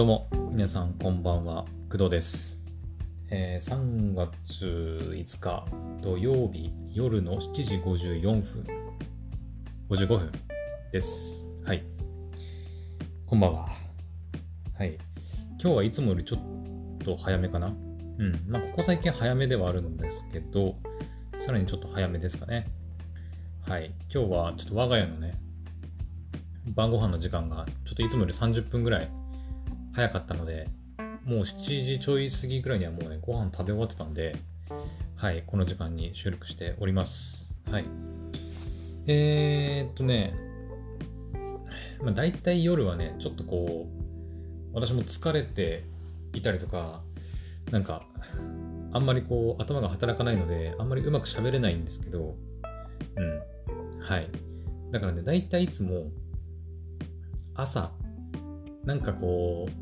どうも、皆さんこんばんは、工藤です。えー3月5日土曜日夜の7時54分、55分です。はい。こんばんは。はい。今日はいつもよりちょっと早めかなうん。まあ、ここ最近早めではあるんですけど、さらにちょっと早めですかね。はい。今日はちょっと我が家のね、晩ご飯の時間がちょっといつもより30分ぐらい早かったので、もう7時ちょい過ぎぐらいにはもうね、ご飯食べ終わってたんで、はい、この時間に収録しております。はい。えー、っとね、まあ、大体夜はね、ちょっとこう、私も疲れていたりとか、なんか、あんまりこう、頭が働かないので、あんまりうまく喋れないんですけど、うん。はい。だからね、大体いつも、朝、なんかこう、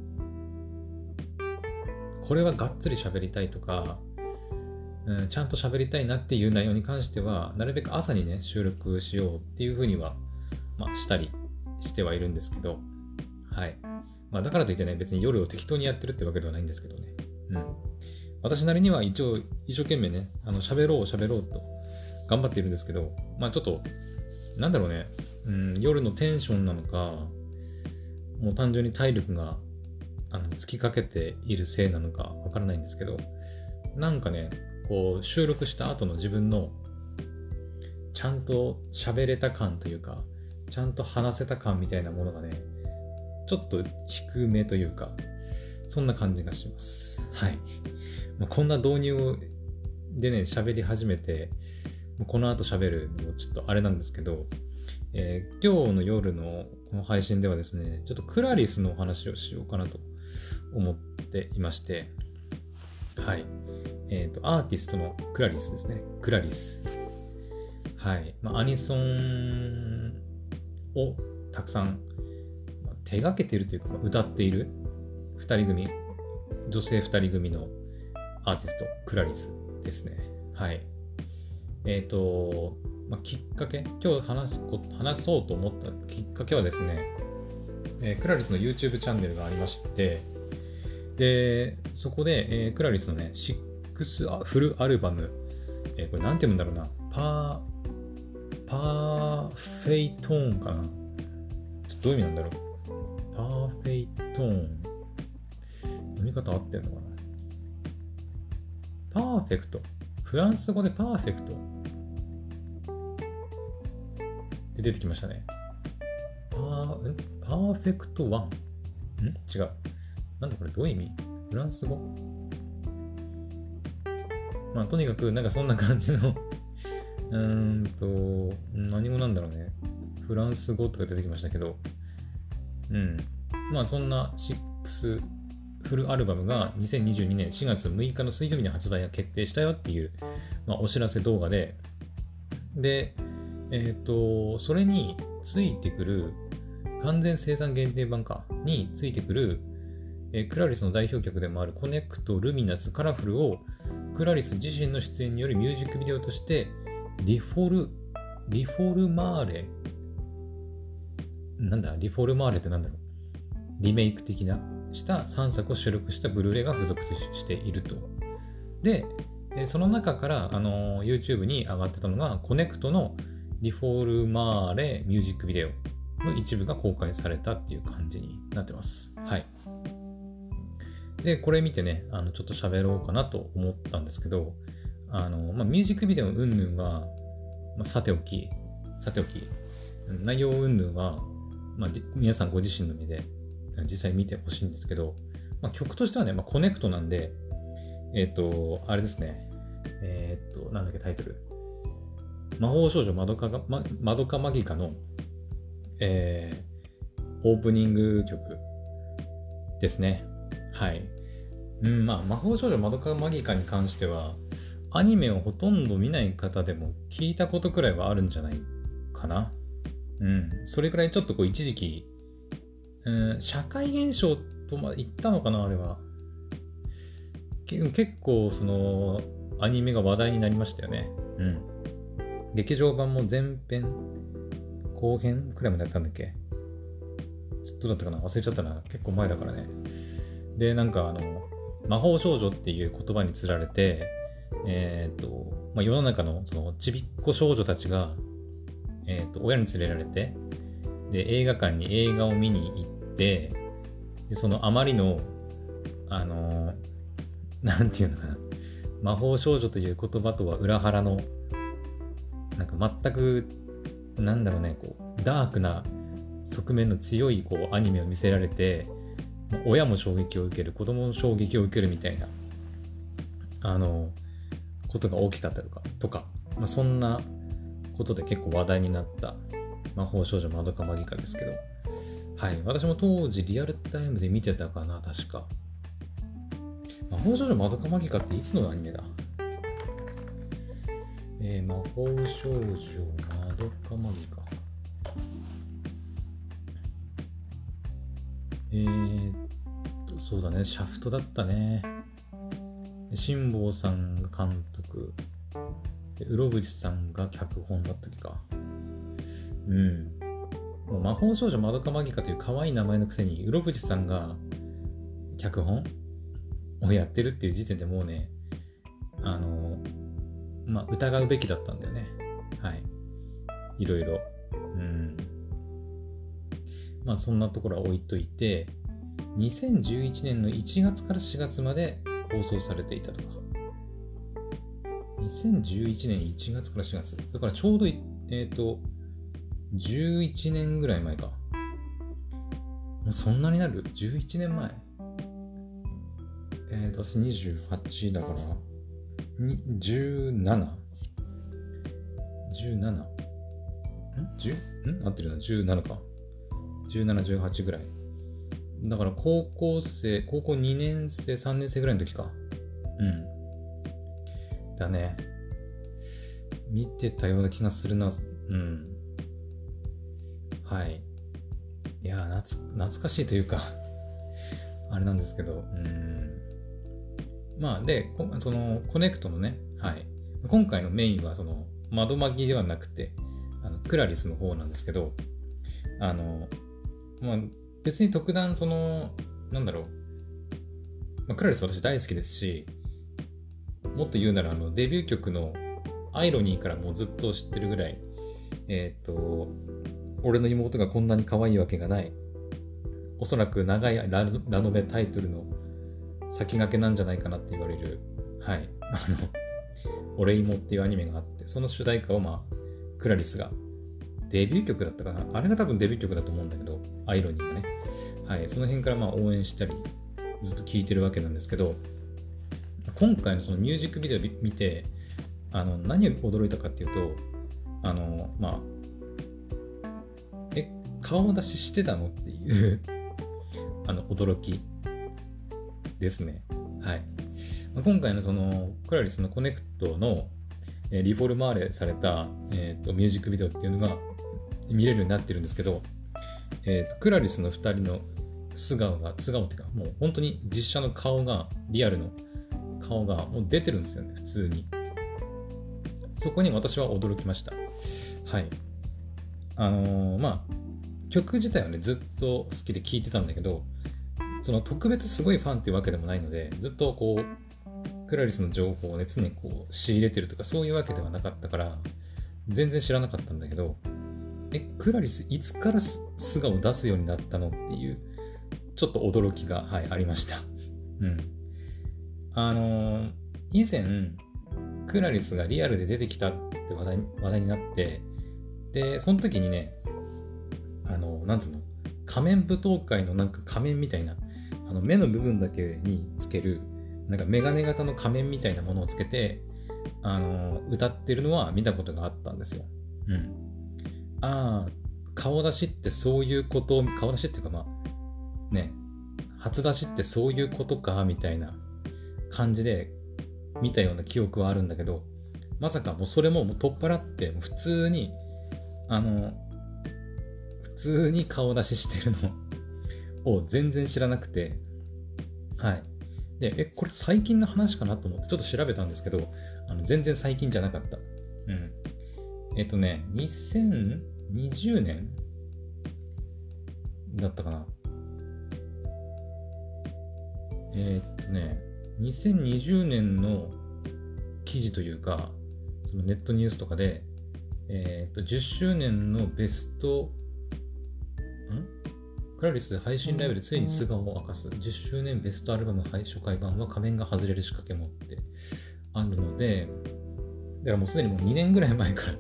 これはがっつり喋りたいとか、うん、ちゃんと喋りたいなっていう内容に関しては、なるべく朝にね、収録しようっていうふうには、まあ、したりしてはいるんですけど、はい。まあ、だからといってね、別に夜を適当にやってるってわけではないんですけどね。うん。私なりには一応、一生懸命ね、あの、喋ろう、喋ろうと頑張っているんですけど、まあ、ちょっと、なんだろうね、うん、夜のテンションなのか、もう単純に体力があの尽きかけているせいなのかわからないんですけど、なんかね、こう収録した後の自分のちゃんと喋れた感というか、ちゃんと話せた感みたいなものがね、ちょっと低めというか、そんな感じがします。はい。まあ、こんな導入でね、喋り始めて、この後喋るのもちょっとあれなんですけど、えー今日の夜のこの配信ではですね、ちょっとクラリスのお話をしようかなと思っていまして、はい。えっ、と、アーティストのクラリスですね。クラリス。はい。まあ、アニソンをたくさん手がけているというか、歌っている二人組、女性二人組のアーティスト、クラリスですね。はい。えっ、と、まあ、きっかけ、今日話すこ話そうと思ったきっかけはですね、えークラリスの YouTube チャンネルがありまして、で、そこで、えークラリスのね、6フルアルバム、えーこれなんて読むんだろうな、パー、パーフェイトーンかな。ちょっとどういう意味なんだろう。 PARFAITONE。読み方合ってんのかなパーフェクト。フランス語でパーフェクト。で出てきましたね。パー、んパーフェクトワン？ん？違う。なんだこれどういう意味？フランス語？まあとにかくなんかそんな感じの うーんと、何語なんだろうね。フランス語とか出てきましたけど、うん。まあそんな6フルアルバムが2022年4月6日の水曜日に発売が決定したよっていう、まあ、お知らせ動画で、で、えっ、と、それについてくる、完全生産限定版かについてくる、えー ClariS の代表曲でもあるコネクト、ルミナス、カラフルを ClariS 自身の出演によるミュージックビデオとしてリフォル、リフォルマーレ、なんだ、リフォルマーレってなんだろう。リメイク的なした3作を収録したブルーレイが付属していると。で、その中から、あのー YouTube に上がってたのが、コネクトのリフォルマーレミュージックビデオの一部が公開されたっていう感じになってます。はい。で、これ見てね、あの、ちょっと喋ろうかなと思ったんですけど、あの、まあ、ミュージックビデオ云々は、まあ、さておき、さておき、内容云々は、まあ、皆さんご自身の目で実際見てほしいんですけど、まあ、曲としてはね、まあ、コネクトなんで、えっ、と、あれですね、えっ、と、なんだっけタイトル。魔法少女まどかが、ま、まどかマギカの、えー、オープニング曲ですね。はい。うん、まあ、魔法少女まどかマギカに関しては、アニメをほとんど見ない方でも聞いたことくらいはあるんじゃないかな。うん。それくらいちょっとこう一時期、うん、社会現象とまで言ったのかな、あれは。け結構、その、アニメが話題になりましたよね。うん。劇場版も前編、後編くらいまでやったんだっけ？ちょっとだったかな？忘れちゃったな。結構前だからね。で、なんかあの、魔法少女っていう言葉につられて、えっ、と、まあ、世の中のそのちびっこ少女たちが、えっ、と、親に連れられて、で、映画館に映画を見に行って、で、そのあまりの、あのー、なんていうのかな、魔法少女という言葉とは裏腹の、なんか全く、なんだろうね、こう、ダークな側面の強いこうアニメを見せられて、親も衝撃を受ける、子供も衝撃を受けるみたいな、あの、ことが起きたとか、とか、まあ、そんなことで結構話題になった魔法少女まどかマギカですけど、はい、私も当時リアルタイムで見てたかな、確か。魔法少女まどかマギカっていつのアニメだ？えー、魔法少女まどかマギカ。えー、そうだね、シャフトだったね。辛坊さんが監督、うろぶちさんが脚本だったっけか。うん。もう魔法少女まどかマギカという可愛い名前のくせに、うろぶちさんが脚本をやってるっていう時点でもうね、あの、まあ、疑うべきだったんだよね。はい。いろいろ。うん。まあそんなところは置いといて、2011年の1月から4月まで放送されていたとか。2011年1月から4月。だからちょうど、えっ、ー、と、11年ぐらい前か。もうそんなになる ?11 年前えっ、ー、と、私28だから、17?17? ん ?10? ん？合ってるな ?17 か。17、18ぐらい。だから高校生、高校2年生、3年生ぐらいの時か。うん。だね。見てたような気がするな。うん。はい。いや懐、懐かしいというかあれなんですけど、うん。まあ、で、その、コネクトのね、はい。今回のメインは、その、窓巻きではなくて、あのクラリスの方なんですけど、あの、まあ、別に特段その、なんだろう、まあ、クラリス私大好きですし、もっと言うならあのデビュー曲のアイロニーからもうずっと知ってるぐらい、えっ、と、俺の妹がこんなに可愛いわけがない。おそらく長いラノベタイトルの先駆けなんじゃないかなって言われる、はい、あの、俺妹っていうアニメがあって、その主題歌をまあ、クラリスがデビュー曲だったかな。あれが多分デビュー曲だと思うんだけど、アイロニーがね。はい、その辺からまあ応援したり、ずっと聴いてるわけなんですけど、今回のそのミュージックビデオ見て、あの何を驚いたかっていうと、あの、まあ、え、顔出ししてたのっていうあの、驚き。ですね。はい。今回のその、クラリスのコネクトのリフォルマーレされた、えーとミュージックビデオっていうのが、見れるようになってるんですけど、えーと、クラリスの2人の素顔が、素顔っていうか、もう本当に実写の顔が、リアルの顔がもう出てるんですよね、普通に。そこに私は驚きました。はい。あのー、まあ、曲自体はね、ずっと好きで聴いてたんだけど、その特別すごいファンっていうわけでもないので、ずっとこう、クラリスの情報をね、常にこう仕入れてるとかそういうわけではなかったから、全然知らなかったんだけど、え、クラリスいつから素顔出すようになったのっていう、ちょっと驚きが、はい、ありました。うん。あのー、以前、クラリスがリアルで出てきたって話題話題になって、で、その時にね、あの、なんつうの、仮面舞踏会のなんか仮面みたいな、あの目の部分だけにつける、なんかメガネ型の仮面みたいなものをつけて、あの、歌ってるのは見たことがあったんですよ。うん。ああ、顔出しってそういうこと顔出しっていうかまあ、ね、初出しってそういうことか、みたいな感じで見たような記憶はあるんだけど、まさかもうそれももう取っ払って、普通に、あの、普通に顔出ししてるのを全然知らなくて、はい。で、え、これ最近の話かなと思ってちょっと調べたんですけど、あの全然最近じゃなかった。うん。えっとね、2020年だったかな。えー、っとね、2020年の記事というか、そのネットニュースとかで、えー、っと、10周年のベスト、クラリス配信ライブでついに素顔を明かす10周年ベストアルバム初回版は仮面が外れる仕掛けもってあるので、だからもうすでにもう2年ぐらい前から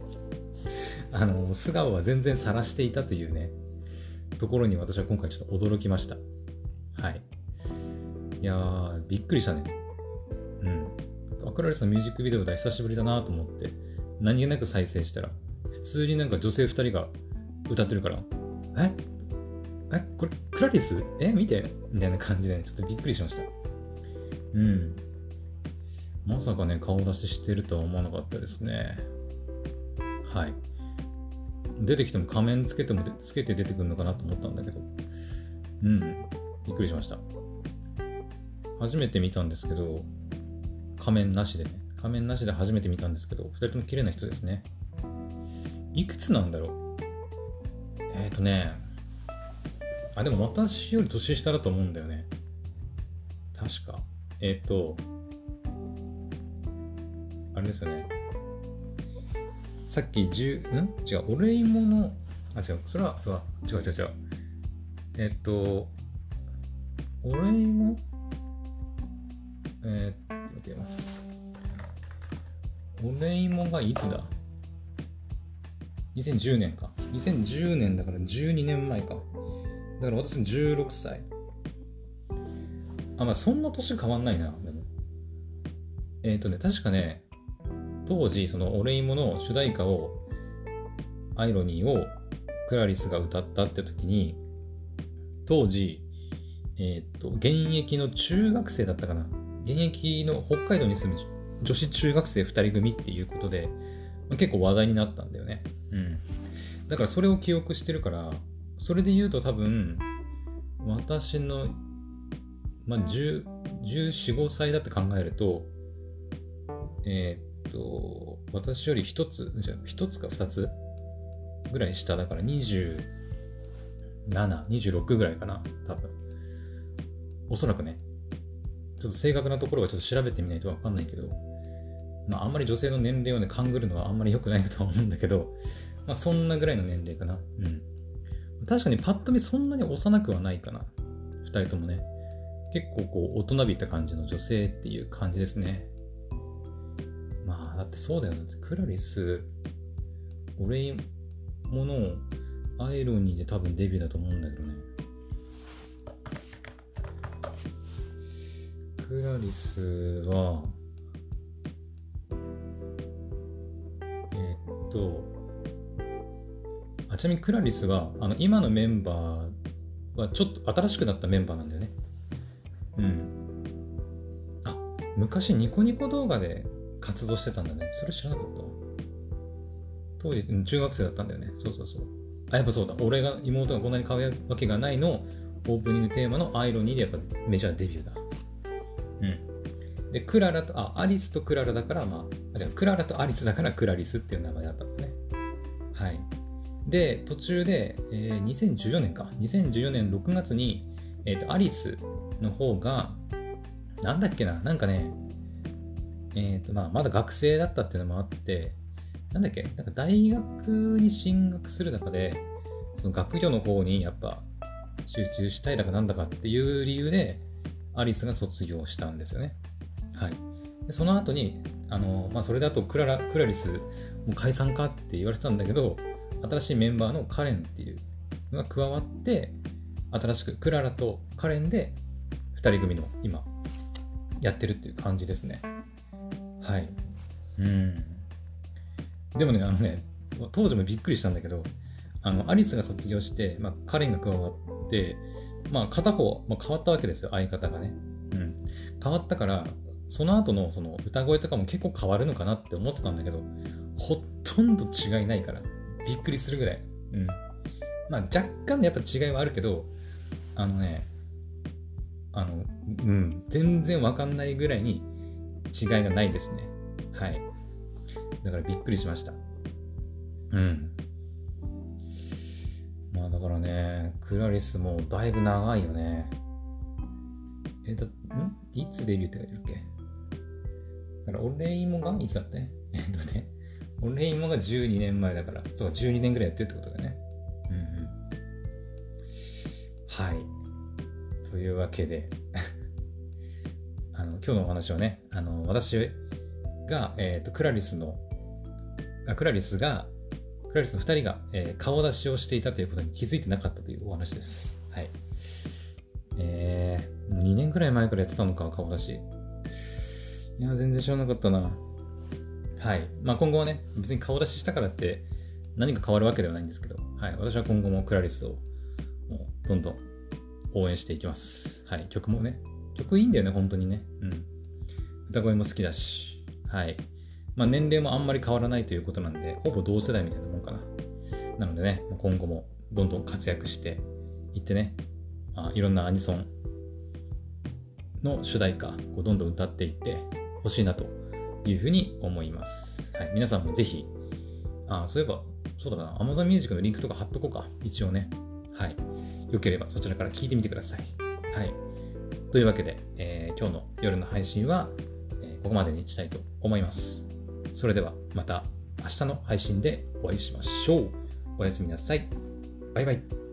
あの、素顔は全然晒していたというね、ところに私は今回ちょっと驚きました。はい。いやー、びっくりしたね。うん。アクラリスのミュージックビデオで久しぶりだなと思って、何気なく再生したら、普通になんか女性2人が歌ってるから、え？えこれクラリスえ見てみたいな感じで、ね、ちょっとびっくりしました。うん。まさかね、顔出ししてるとは思わなかったですね。はい。出てきても仮面つけてもつけて出てくるのかなと思ったんだけど、うん、びっくりしました。初めて見たんですけど、仮面なしでね、仮面なしで初めて見たんですけど、2人とも綺麗な人ですね。いくつなんだろう？えっ、ー、とね、あ、でも私より年下だと思うんだよね。確か。えっ、ー、と、あれですよね。さっき10、ん？違う、お礼物、あ、違う、それは、そう違う違う違う。えっ、と、お礼物？えー、待ってよ。お礼もがいつだ ?2010 年か。2010年だから12年前か。だから私16歳。あ、まあそんな年変わんないな。でも。えっ、ー、とね、確かね、当時、そのお礼もの主題歌を、アイロニーをクラリスが歌ったって時に、当時、えっ、ー、と、現役の中学生だったかな。現役の北海道に住む女子中学生2人組っていうことで、まあ、結構話題になったんだよね。うん。だからそれを記憶してるから、それで言うと多分、私の、まあ、1415歳だって考えると、えー、っと、私より1つ、じゃあ1つか2つぐらい下だから27、26ぐらいかな、多分。おそらくね。ちょっと正確なところはちょっと調べてみないとわかんないけど、まあ、あんまり女性の年齢をね、勘ぐるのはあんまり良くないとは思うんだけど、まあ、そんなぐらいの年齢かな。うん。確かにパッと見そんなに幼くはないかな。二人ともね。結構こう、大人びた感じの女性っていう感じですね。まあ、だってそうだよね。クラリス、俺ものをアイロニーで多分デビューだと思うんだけどね。クラリスは、え、っと、ちなみにクラリスは、あの今のメンバーはちょっと新しくなったメンバーなんだよね。うん。あ、昔ニコニコ動画で活動してたんだね。それ知らなかった当時、中学生だったんだよね。そうそうそう。あ、やっぱそうだ。俺が妹がこんなに可愛いわけがないのオープニングテーマのアイロニーでやっぱメジャーデビューだ。うん。で、クララと、あ、アリスとクララだから、まあ、あじゃクララとアリスだからクラリスっていう名前だったんだね。はい。で、途中で、えー、2014年か。2014年6月に、えっ、ー、と、アリスの方が、なんだっけな、なんかね、えっ、ー、と、まあ、まだ学生だったっていうのもあって、なんだっけ、なんか大学に進学する中で、その学業の方にやっぱ集中したいだかなんだかっていう理由で、アリスが卒業したんですよね。はい。でその後に、あの、まあ、それだとクララ、クラリス、もう解散かって言われてたんだけど、新しいメンバーのカレンっていうのが加わって、新しくクララとカレンで2人組の今、やってるっていう感じですね。はい。うん。でもね、あのね、当時もびっくりしたんだけど、あの、アリスが卒業して、まあ、カレンが加わって、まあ、片方、まあ、変わったわけですよ、相方がね。うん。変わったから、その後のその歌声とかも結構変わるのかなって思ってたんだけど、ほとんど違いないから、びっくりするぐらい。うん。まあ、若干のやっぱ違いはあるけど、あのね、あの、うん、全然わかんないぐらいに違いがないですね。はい。だからびっくりしました。うん。まあだからね、クラリスもだいぶ長いよね。えだ、ん？いつデビューって書いてるっけ？だから、俺芋がいつだってえっとね、俺芋が12年前だから、そう、12年ぐらいやってるってことだね。うんうん。はい。というわけで あの、今日のお話はね、あの、私が、えっ、と、クラリスの、あクラリスが、クラリスの2人が、えー顔出しをしていたということに気づいてなかったというお話です。はい。えー、もう2年くらい前からやってたのか、顔出し。いや、全然知らなかったな。はい。まあ今後はね、別に顔出ししたからって何か変わるわけではないんですけど、はい。私は今後もクラリスをどんどん応援していきます。はい。曲もね、曲いいんだよね、本当にね。うん。歌声も好きだし、はい。まあ年齢もあんまり変わらないということなんで、ほぼ同世代みたいなもんかな。なのでね、今後もどんどん活躍していってね、まあ、いろんなアニソンの主題歌をどんどん歌っていってほしいなというふうに思います。はい、皆さんもぜひ、あ、そういえば、そうだな、Amazon Music のリンクとか貼っとこうか、一応ね。はい。よければそちらから聞いてみてください。はい。というわけで、えー今日の夜の配信は、えーここまでにしたいと思います。それではまた明日の配信でお会いしましょう。おやすみなさい。バイバイ。